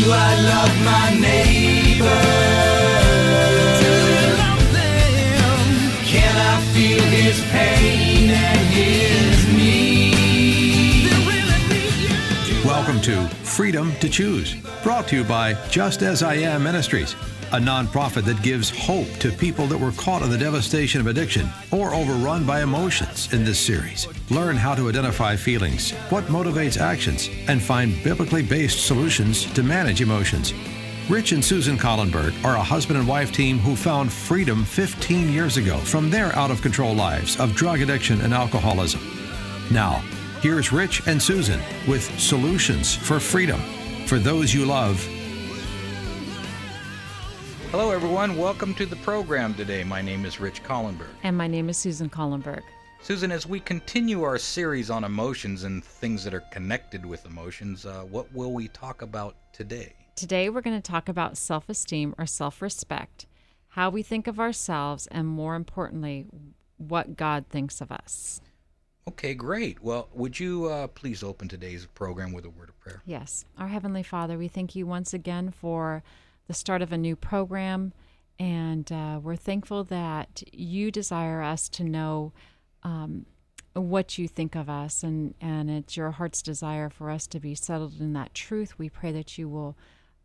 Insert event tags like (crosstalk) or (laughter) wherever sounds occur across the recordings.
Do I love my neighbor? Can I feel his pain and his need? Welcome to Freedom to Choose, brought to you by Just As I Am Ministries, a nonprofit that gives hope to people that were caught in the devastation of addiction or overrun by emotions in this series. Learn how to identify feelings, what motivates actions, and find biblically based solutions to manage emotions. Rich and Susan Collenberg are a husband and wife team who found freedom 15 years ago from their out of control lives of drug addiction and alcoholism. Now, here's Rich and Susan with solutions for freedom for those you love. Hello, everyone. Welcome to the program today. My name is Rich Collenberg. And my name is Susan Collenberg. Susan, as we continue our series on emotions and things that are connected with emotions, uh, what will we talk about today? Today we're going to talk about self esteem or self respect, how we think of ourselves, and more importantly, what God thinks of us. Okay, great. Well, would you uh, please open today's program with a word of prayer? Yes. Our Heavenly Father, we thank you once again for the start of a new program. And uh, we're thankful that you desire us to know um, what you think of us. And, and it's your heart's desire for us to be settled in that truth. We pray that you will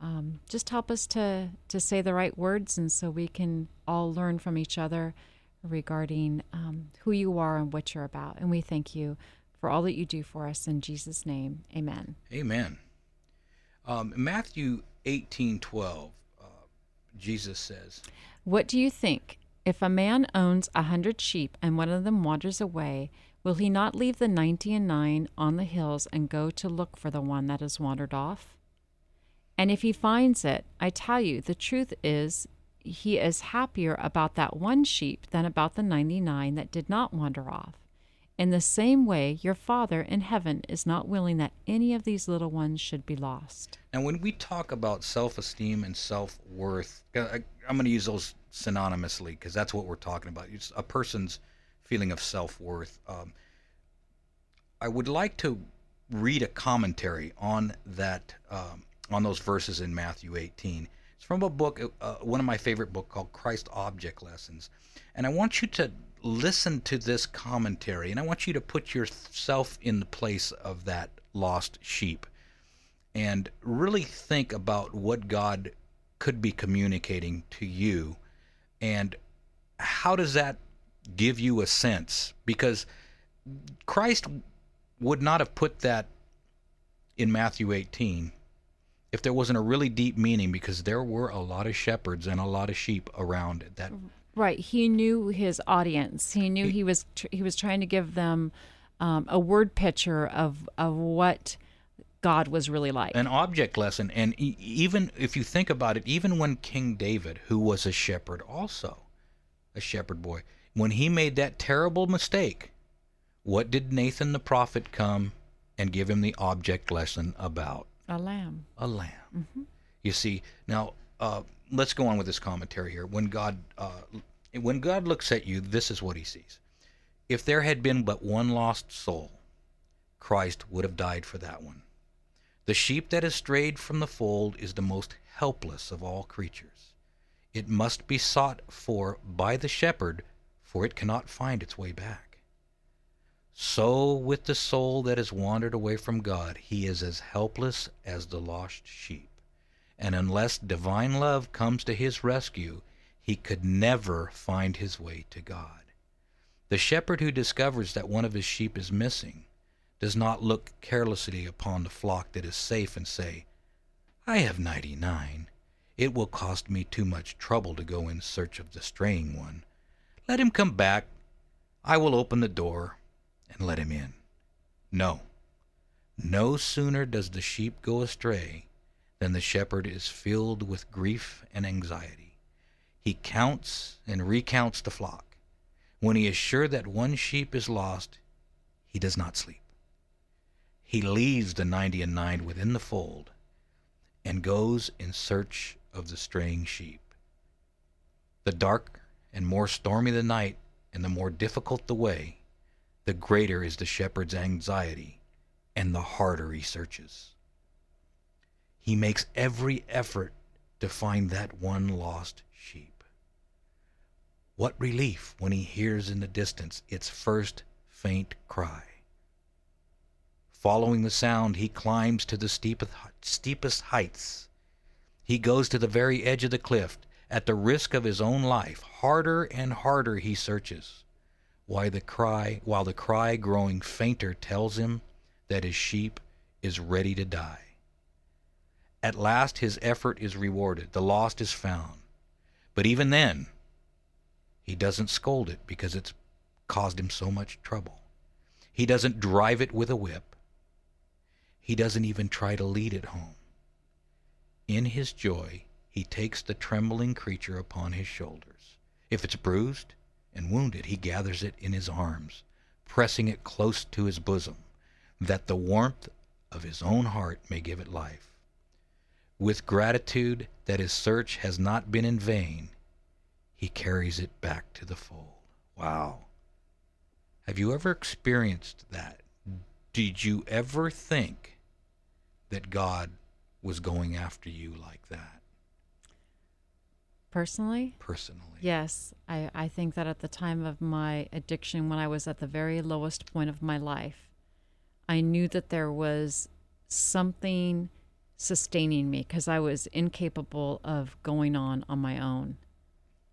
um, just help us to, to say the right words and so we can all learn from each other regarding um, who you are and what you're about. And we thank you for all that you do for us. In Jesus' name, amen. Amen. Um, Matthew 18 12, uh, Jesus says, What do you think? If a man owns a hundred sheep and one of them wanders away, will he not leave the ninety and nine on the hills and go to look for the one that has wandered off? And if he finds it, I tell you, the truth is, he is happier about that one sheep than about the ninety nine that did not wander off. In the same way, your Father in heaven is not willing that any of these little ones should be lost. Now, when we talk about self esteem and self worth, I'm going to use those synonymously because that's what we're talking about. It's a person's feeling of self worth. Um, I would like to read a commentary on that, um, on those verses in Matthew 18. It's from a book, uh, one of my favorite book called Christ Object Lessons. And I want you to listen to this commentary and I want you to put yourself in the place of that lost sheep and really think about what God could be communicating to you and how does that give you a sense because Christ would not have put that in Matthew 18 if there wasn't a really deep meaning because there were a lot of shepherds and a lot of sheep around that Right. He knew his audience. He knew he was tr- he was trying to give them um, a word picture of of what God was really like. an object lesson and e- even if you think about it even when king david who was a shepherd also a shepherd boy when he made that terrible mistake what did nathan the prophet come and give him the object lesson about a lamb. a lamb you see now uh, let's go on with this commentary here when god uh, when god looks at you this is what he sees if there had been but one lost soul christ would have died for that one the sheep that has strayed from the fold is the most helpless of all creatures. It must be sought for by the shepherd, for it cannot find its way back. So with the soul that has wandered away from God, he is as helpless as the lost sheep. And unless divine love comes to his rescue, he could never find his way to God. The shepherd who discovers that one of his sheep is missing does not look carelessly upon the flock that is safe and say, I have ninety nine. It will cost me too much trouble to go in search of the straying one. Let him come back. I will open the door and let him in. No. No sooner does the sheep go astray than the shepherd is filled with grief and anxiety. He counts and recounts the flock. When he is sure that one sheep is lost, he does not sleep. He leaves the ninety and nine within the fold and goes in search of the straying sheep. The darker and more stormy the night, and the more difficult the way, the greater is the shepherd's anxiety, and the harder he searches. He makes every effort to find that one lost sheep. What relief when he hears in the distance its first faint cry. Following the sound, he climbs to the steepest, heights. He goes to the very edge of the cliff. At the risk of his own life, harder and harder he searches. Why the cry, while the cry growing fainter tells him that his sheep is ready to die. At last his effort is rewarded. The lost is found. But even then, he doesn't scold it because it's caused him so much trouble. He doesn't drive it with a whip. He doesn't even try to lead it home. In his joy, he takes the trembling creature upon his shoulders. If it's bruised and wounded, he gathers it in his arms, pressing it close to his bosom, that the warmth of his own heart may give it life. With gratitude that his search has not been in vain, he carries it back to the fold. Wow. Have you ever experienced that? Did you ever think that God was going after you like that Personally, personally? yes, I, I think that at the time of my addiction, when I was at the very lowest point of my life, I knew that there was something sustaining me because I was incapable of going on on my own.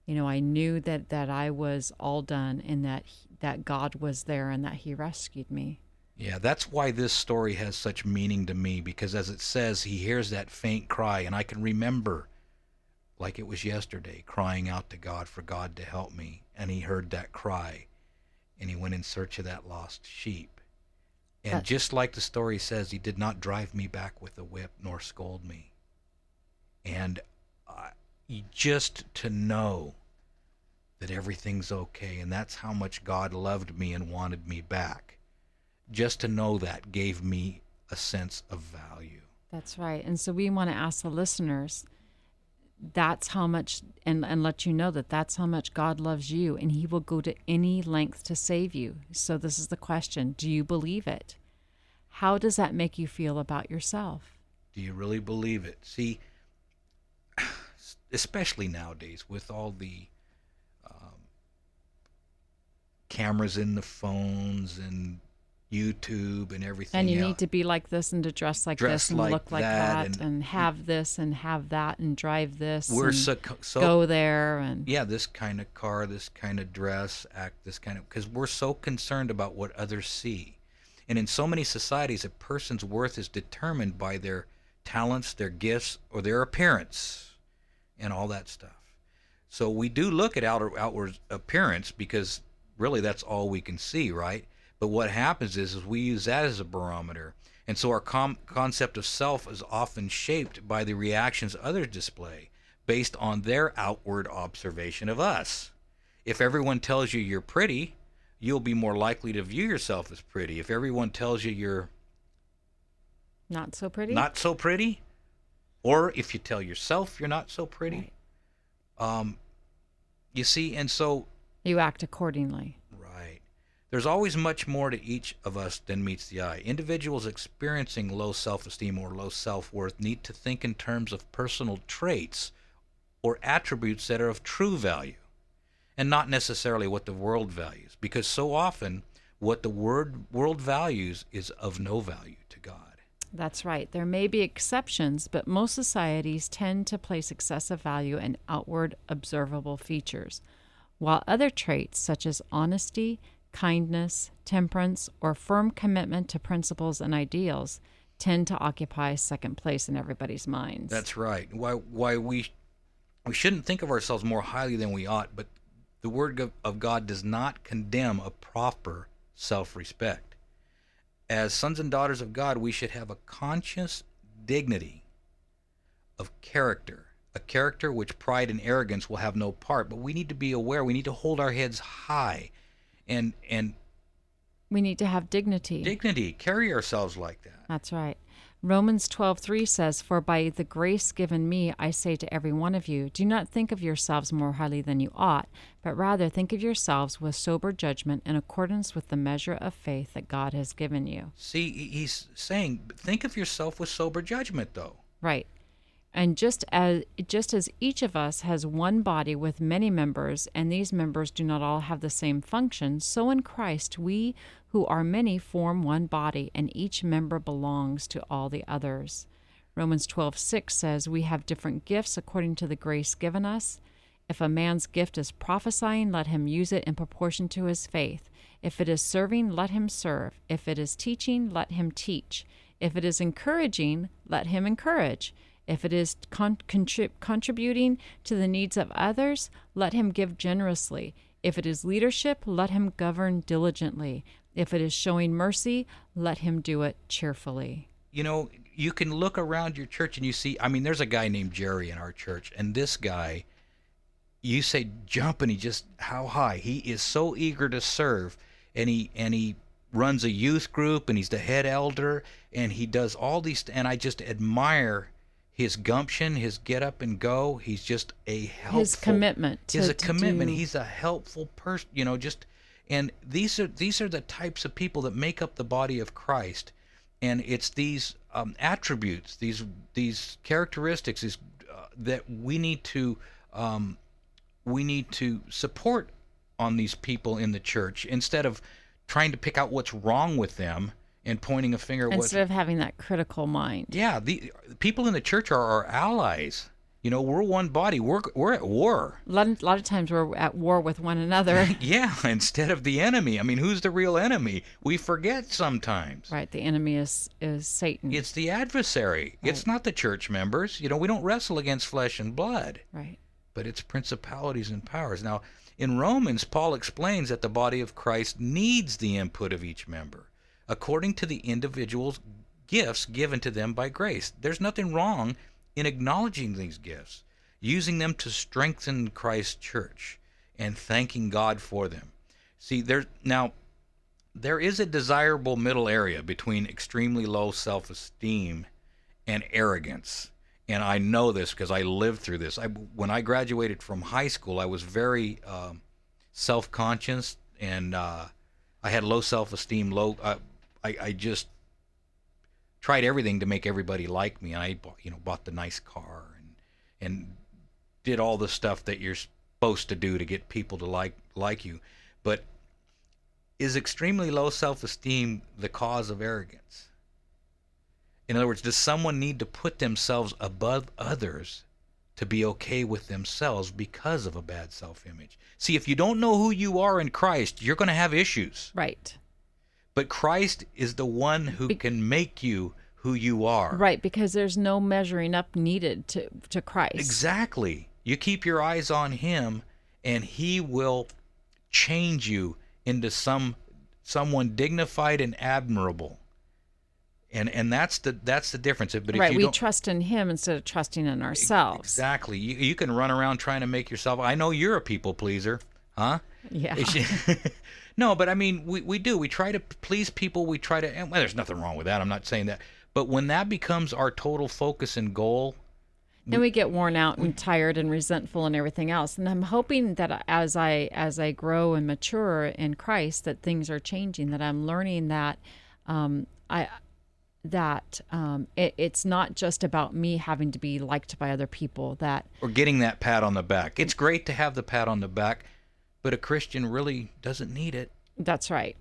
You know, I knew that that I was all done and that that God was there and that He rescued me. Yeah, that's why this story has such meaning to me because as it says, he hears that faint cry, and I can remember, like it was yesterday, crying out to God for God to help me. And he heard that cry, and he went in search of that lost sheep. And That- just like the story says, he did not drive me back with a whip nor scold me. And uh, just to know that everything's okay, and that's how much God loved me and wanted me back just to know that gave me a sense of value. That's right. And so we want to ask the listeners that's how much and and let you know that that's how much God loves you and he will go to any length to save you. So this is the question, do you believe it? How does that make you feel about yourself? Do you really believe it? See, (sighs) especially nowadays with all the um, cameras in the phones and YouTube and everything. And you else. need to be like this and to dress like Dress this and like look like that that, and- and, have this and have that and drive this We're and so, so go there and yeah, this kind of car, this kind of dress, act this kind of because we're so concerned about what others see. And in so many societies, a person's worth is determined by their talents, their gifts, or their appearance, and all that stuff. So we do look at outer outward appearance because really that's all we can see, right? But what happens is, is we use that as a barometer, and so our com- concept of self is often shaped by the reactions others display based on their outward observation of us. If everyone tells you you're pretty, you'll be more likely to view yourself as pretty. If everyone tells you you're not so pretty. not so pretty, or if you tell yourself you're not so pretty, um, you see, and so you act accordingly. There's always much more to each of us than meets the eye. Individuals experiencing low self esteem or low self worth need to think in terms of personal traits or attributes that are of true value and not necessarily what the world values, because so often what the word world values is of no value to God. That's right. There may be exceptions, but most societies tend to place excessive value in outward observable features, while other traits such as honesty, kindness, temperance, or firm commitment to principles and ideals tend to occupy second place in everybody's minds. That's right. Why why we we shouldn't think of ourselves more highly than we ought, but the word of- God does not condemn a proper self-respect. As sons and daughters of God, we should have a conscious dignity of character, a character which pride and arrogance will have no part, but we need to be aware, we need to hold our heads high and and we need to have dignity. dignity, carry ourselves like that. That's right. Romans 12:3 says, "For by the grace given me, I say to every one of you, do not think of yourselves more highly than you ought, but rather think of yourselves with sober judgment in accordance with the measure of faith that God has given you." See, he's saying, think of yourself with sober judgment, though. Right. And just as just as each of us has one body with many members, and these members do not all have the same function, so in Christ we who are many form one body, and each member belongs to all the others. Romans 12:6 says, "We have different gifts according to the grace given us. If a man's gift is prophesying, let him use it in proportion to his faith. If it is serving, let him serve. If it is teaching, let him teach. If it is encouraging, let him encourage." If it is con- contrib- contributing to the needs of others, let him give generously. If it is leadership, let him govern diligently. If it is showing mercy, let him do it cheerfully. You know, you can look around your church and you see, I mean, there's a guy named Jerry in our church, and this guy, you say jump and he just, how high? He is so eager to serve, and he, and he, runs a youth group and he's the head elder and he does all these and I just admire his gumption, his get up and go. He's just a helpful. His commitment. He's to- a commitment. do- He's a helpful person. You know, just and these are these are the types of people that make up the body of Christ, and it's these um, attributes, these these characteristics, these uh, that we need to um, we need to support on these people in the church instead of trying to pick out what's wrong with them and pointing a finger instead of having that critical mind. yeah, the people in the church are our allies. You know, we're one body. We're we're at war. A lot, a lot of times we're at war with one another. (laughs) Yeah, instead of the enemy. I mean, who's the real enemy? We forget sometimes. right. The enemy is is Satan. It's the adversary. It's not the church members. You know, we don't wrestle against flesh and blood, right. but it's principalities and powers. Now, in Romans, Paul explains that the body of Christ needs the input of each member according to the individual's gifts given to them by grace. There's nothing wrong in acknowledging these gifts, using them to strengthen Christ's church, and thanking God for them. See, there now there is a desirable middle area between extremely low self-esteem and arrogance. And I know this because I lived through this. I, when I graduated from high school, I was very um, self-conscious and uh, I had low self-esteem. Low, uh, I, I just tried everything to make everybody like me. And I, bought, you know, bought the nice car and and did all the stuff that you're supposed to do to get people to like like you. But is extremely low self-esteem the cause of arrogance? In other words, does someone need to put themselves above others to be okay with themselves because of a bad self-image? See, if you don't know who you are in Christ, you're going to have issues. Right. But Christ is the one who Be- can make you who you are. Right. Because there's no measuring up needed to to Christ. Exactly. You keep your eyes on him and he will change you into some someone dignified and admirable. And and that's the that's the difference. But if right. We trust in Him instead of trusting in ourselves. Exactly. You, you can run around trying to make yourself I know you're a people pleaser, huh? Yeah. (laughs) (laughs) No, but I mean, we, we do. We try to please people. We try to, and well, there's nothing wrong with that. I'm not saying that. But when that becomes our total focus and goal, then we get worn out and tired and resentful and everything else and i'm hoping that as i as i grow and mature in christ that things are changing that i'm learning that um, i that um, it, it's not just about me having to be liked by other people that or getting that pat on the back, it's great to have the pat on the back, but a Christian really doesn't need it. that's right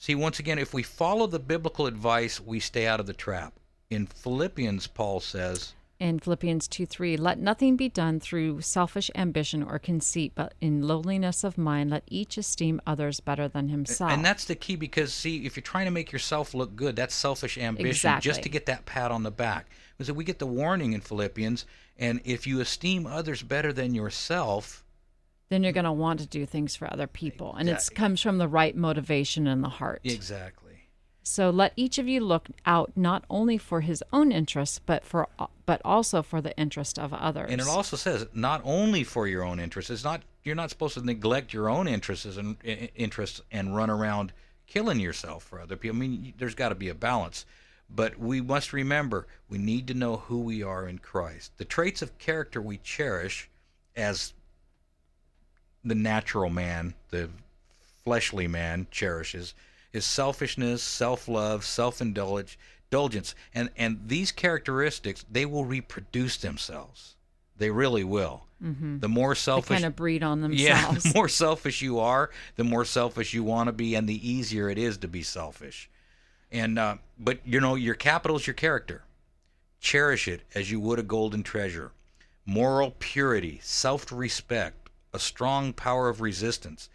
See, once again, if we follow the biblical advice, we stay out of the trap. In Philippians, Paul says, in philippians 2 3 let nothing be done through selfish ambition or conceit but in lowliness of mind let each esteem others better than himself And that's the key because see, if you're trying to make yourself look good, that's selfish ambition just to get that pat on the back. Because we get the warning in Philippians, and if you esteem others better than yourself, then you're going to want to do things for other people and it comes from the right motivation in the heart exactly. So let each of you look out not only for his own interests, but for but also for the interest of others. And it also says not only for your own interests. It's not you're not supposed to neglect your own interests and interests and run around killing yourself for other people. I mean, there's got to be a balance. But we must remember we need to know who we are in Christ. The traits of character we cherish as the natural man, the fleshly man cherishes is selfishness, self-love, self-indulgence, indulgence, and and these characteristics they will reproduce themselves. They really will. The more They selfish, kind of breed on (laughs) yeah, themselves. the more selfish you are, the more selfish you want to be, and the easier it is to be selfish. And uh, but you know, your capital is your character. Cherish it as you would a golden treasure. Moral purity, self-respect, a strong power of resistance.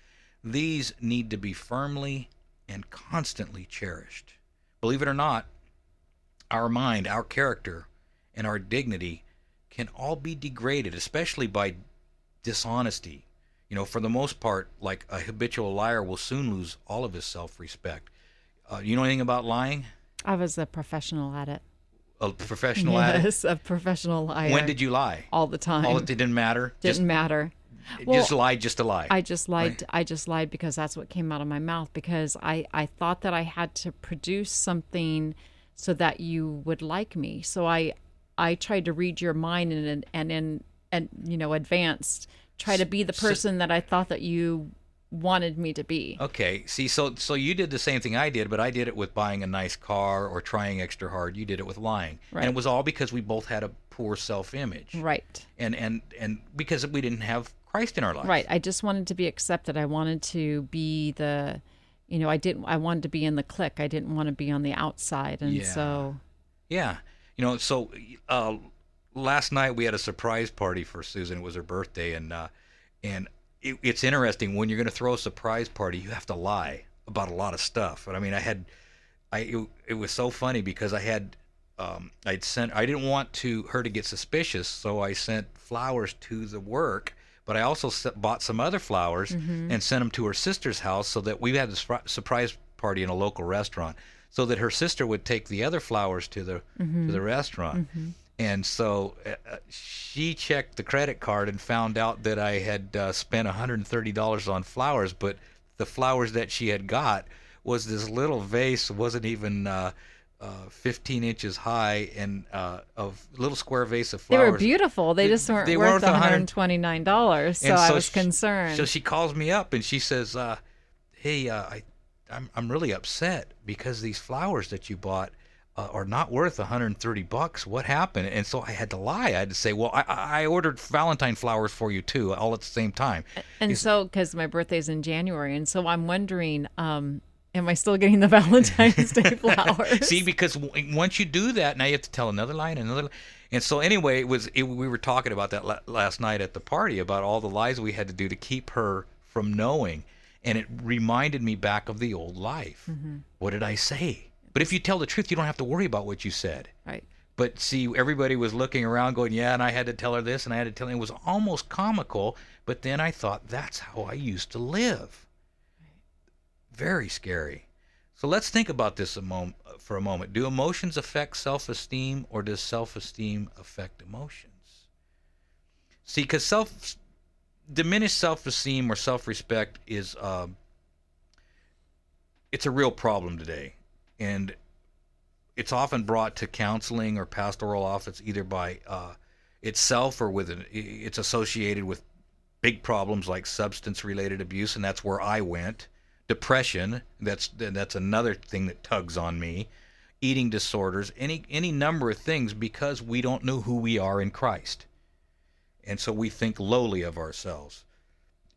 These need to be firmly and constantly cherished. Believe it or not, our mind, our character, and our dignity can all be degraded, especially by dishonesty. You know, for the most part, like a habitual liar will soon lose all of his self respect. Uh, you know anything about lying? I was a professional at it. A professional at it? yes, a professional liar. When did you lie? All the time. All it didn't matter? Didn't just, matter. Just Well, lie just to lie. I just lied. I just lied because that's what came out of my mouth. Because I I thought that I had to produce something so that you would like me. So I I tried to read your mind and and and and you know advanced try to be the person that I thought that you wanted me to be. Okay. See, so so you did the same thing I did, but I did it with buying a nice car or trying extra hard. You did it with lying, and it was all because we both had a poor self-image, Right. and and and because we didn't have Christ in our life. Right. I just wanted to be accepted. I wanted to be the, you know, I didn't. I wanted to be in the clique. I didn't want to be on the outside, and Yeah. so Yeah. You know, so uh, last night we had a surprise party for Susan. It was her birthday, and uh, and it, it's interesting when you're going to throw a surprise party, you have to lie about a lot of stuff. But I mean, I had, I it, it was so funny because I had, um, I'd sent, I didn't want to her to get suspicious, so I sent flowers to the work. But I also s- bought some other flowers and sent them to her sister's house so that we had a surpri- surprise party in a local restaurant, so that her sister would take the other flowers to the to the restaurant. And so uh, uh, she checked the credit card and found out that I had uh, spent $130 on flowers, but the flowers that she had got was this little vase, wasn't even uh, uh, 15 inches high, and uh, of little square vase of flowers. they were beautiful. They just weren't they worth weren't one 100 hundred twenty nine dollars. So, And I was she- concerned. So she calls me up and she says, uh, "Hey, uh, I, I'm I'm really upset because these flowers that you bought uh, are not worth 130 bucks. What happened?" And so I had to lie. I had to say, "Well, I, I ordered Valentine flowers for you too, all at the same time." and so, because my birthday's in January, and so I'm wondering, um, am I still getting the (laughs) Valentine's Day (laughs) flowers? See, because w- once you do that, now you have to tell another lie and another. li- And so anyway, it was it, we were talking about that la- last night at the party about all the lies we had to do to keep her from knowing, and it reminded me back of the old life. Mm-hmm. What did I say? But if you tell the truth, you don't have to worry about what you said. right. But see, everybody was looking around, going, "Yeah," and I had to tell her this, and I had to tell. her. It was almost comical. But then I thought, that's how I used to live. Very scary. So let's think about this a mom- for a moment. Do emotions affect self-esteem, or does self-esteem affect emotions? See, because self diminished self-esteem or self-respect is um, it's a real problem today, and it's often brought to counseling or pastoral office either by uh, itself or with an, it's associated with big problems like substance-related abuse, and that's where I went. Depression, that's that's another thing that tugs on me. Eating disorders, any any number of things because we don't know who we are in Christ, and so we think lowly of ourselves.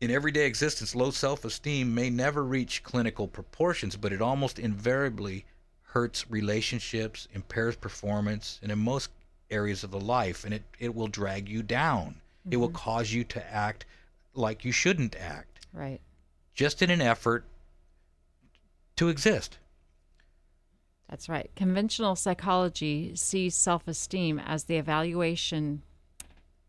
In everyday existence, low self-esteem may never reach clinical proportions, but it almost invariably hurts relationships, impairs performance, and in most areas of the life, and it, it will drag you down. It will mm-hmm. cause you to act like you shouldn't act, Right. just in an effort to exist. That's right. Conventional psychology sees self esteem as the evaluation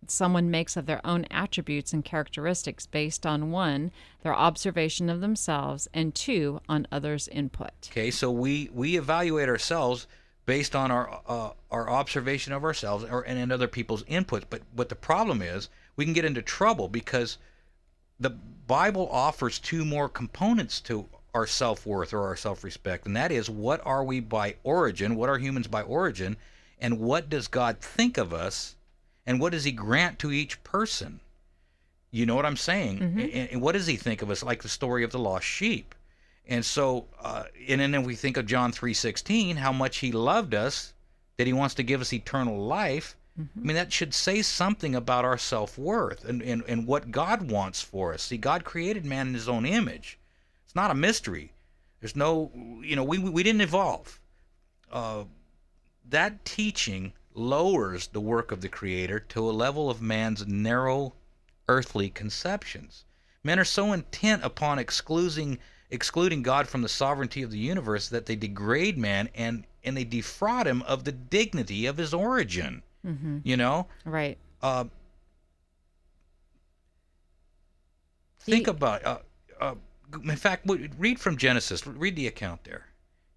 someone makes of their own attributes and characteristics based on one, their observation of themselves, and two, on others' input. Okay, so we we evaluate ourselves based on our uh, our observation of ourselves or and, and other people's inputs. But what the problem is, we can get into trouble because the Bible offers two more components to our self worth or our self respect, and that is what are we by origin? What are humans by origin? And what does God think of us? And what does He grant to each person? You know what I'm saying? And, and what does He think of us? Like the story of the lost sheep. And so, uh, and then if we think of John 3:16, how much he loved us, that he wants to give us eternal life. I mean, that should say something about our self-worth and, and, and what God wants for us. See, God created man in his own image. It's not a mystery. There's no, you know, we, we didn't evolve. Uh, that teaching lowers the work of the Creator to a level of man's narrow earthly conceptions. Men are so intent upon excluding excluding God from the sovereignty of the universe that they degrade man and and they defraud him of the dignity of his origin. You know, Right. uh, think about. Uh, uh, in fact, read from Genesis. Read the account there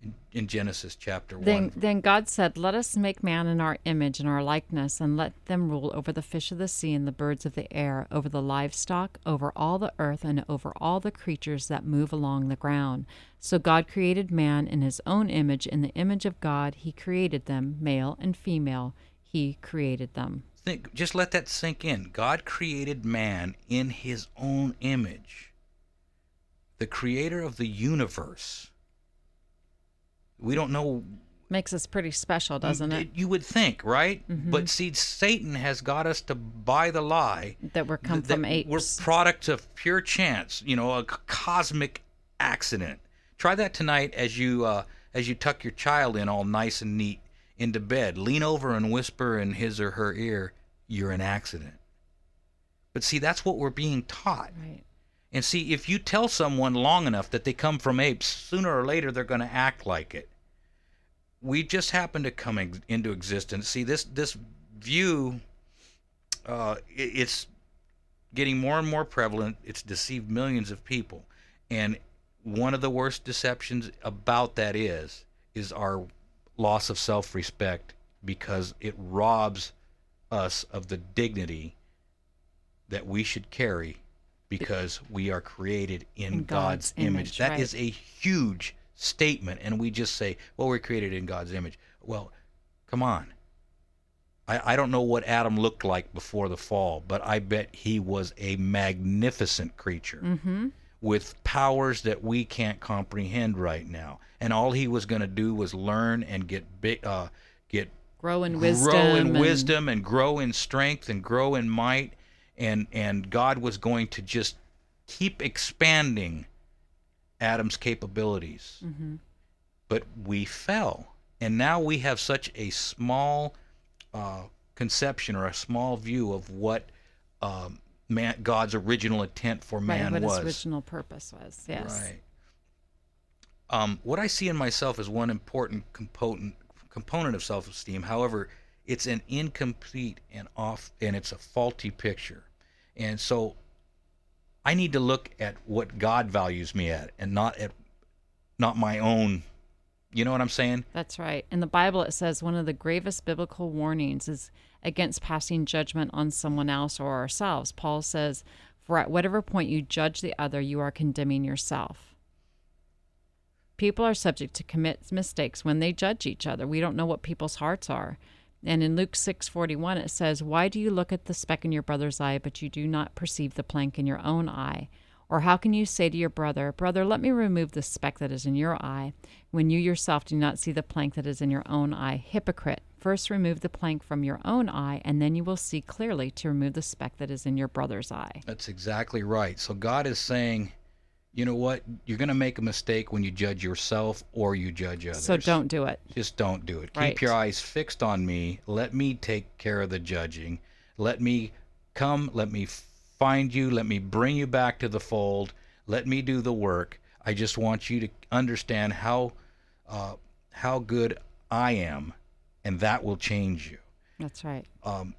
in, in Genesis chapter Then, one. then God said, Let us make man in our image and our likeness, and let them rule over the fish of the sea and the birds of the air, over the livestock, over all the earth, and over all the creatures that move along the ground. So God created man in his own image. In the image of God, he created them, male and female. He created them. think just let that sink in god created man in his own image the creator of the universe we don't know Makes us pretty special, doesn't it? you would think right Mm-hmm. but see satan has got us to buy the lie That we're come that from apes. we're products of pure chance you know a c- cosmic accident try that tonight as you uh, as you tuck your child in all nice and neat into bed lean over and whisper in his or her ear you're an accident but see that's what we're being taught right. And see if you tell someone long enough that they come from apes sooner or later they're going to act like it. We just happen to come into existence. See this this view uh, i- it's getting more and more prevalent. It's deceived millions of people, and one of the worst deceptions about that is is our loss of self-respect because it robs us of the dignity that we should carry because we are created in, In God's, God's image. image, That right. is a huge statement, and we just say, "Well, we're created in God's image." Well, come on. I, I don't know what Adam looked like before the fall, but I bet he was a magnificent creature Mm-hmm. with powers that we can't comprehend right now. And all he was going to do was learn and get big, uh, get Grow in wisdom. grow in and- wisdom and grow in strength and grow in might, and and God was going to just keep expanding Adam's capabilities. Mm-hmm. But we fell, and now we have such a small uh, conception or a small view of what um, man, God's original intent for man Right, what was. his original purpose was. Yes. Right. Um, what I see in myself is one important component component of self-esteem. However, it's an incomplete and off, and it's a faulty picture. And so, I need to look at what God values me at, and not at not my own. You know what I'm saying? That's right. In the Bible, it says one of the gravest biblical warnings is against passing judgment on someone else or ourselves. Paul says, For at whatever point you judge the other, you are condemning yourself. People are subject to commit mistakes when they judge each other. We don't know what people's hearts are. And in Luke 6:41 it says, "Why do you look at the speck in your brother's eye but you do not perceive the plank in your own eye?" Or how can you say to your brother, Brother, let me remove the speck that is in your eye, when you yourself do not see the plank that is in your own eye? Hypocrite, first remove the plank from your own eye, and then you will see clearly to remove the speck that is in your brother's eye. That's exactly right. So God is saying, you know what? You're going to make a mistake when you judge yourself or you judge others. So don't do it. Just don't do it. Right. Keep your eyes fixed on me. Let me take care of the judging. Let me come. Let me find you. Let me bring you back to the fold. Let me do the work. I just want you to understand how uh, how good I am, and that will change you. That's right. Um,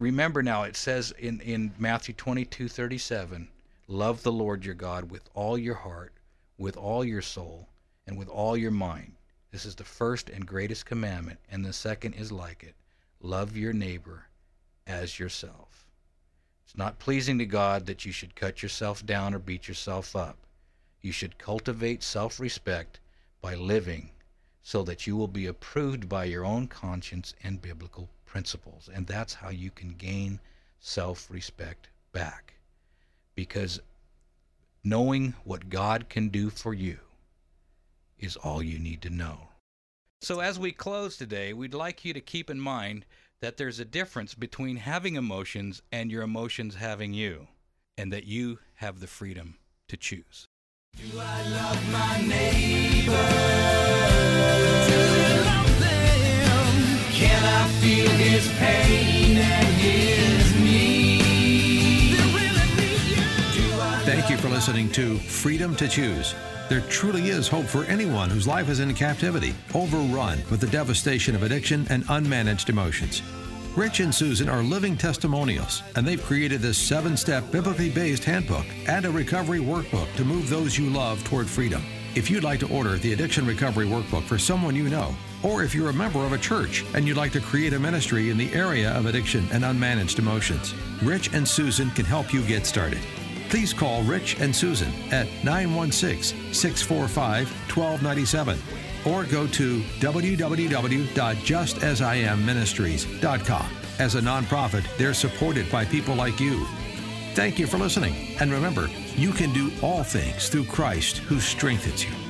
Remember now, it says in, in Matthew 22 37, love the Lord your God with all your heart, with all your soul, and with all your mind. This is the first and greatest commandment, and the second is like it love your neighbor as yourself. It's not pleasing to God that you should cut yourself down or beat yourself up. You should cultivate self respect by living so that you will be approved by your own conscience and biblical principles. And that's how you can gain self respect back. Because knowing what God can do for you is all you need to know. So, as we close today, we'd like you to keep in mind that there's a difference between having emotions and your emotions having you, and that you have the freedom to choose. Listening to Freedom to Choose. There truly is hope for anyone whose life is in captivity, overrun with the devastation of addiction and unmanaged emotions. Rich and Susan are living testimonials, and they've created this seven step biblically based handbook and a recovery workbook to move those you love toward freedom. If you'd like to order the Addiction Recovery Workbook for someone you know, or if you're a member of a church and you'd like to create a ministry in the area of addiction and unmanaged emotions, Rich and Susan can help you get started. Please call Rich and Susan at 916 645 1297 or go to www.justasiamministries.com. As a nonprofit, they're supported by people like you. Thank you for listening. And remember, you can do all things through Christ who strengthens you.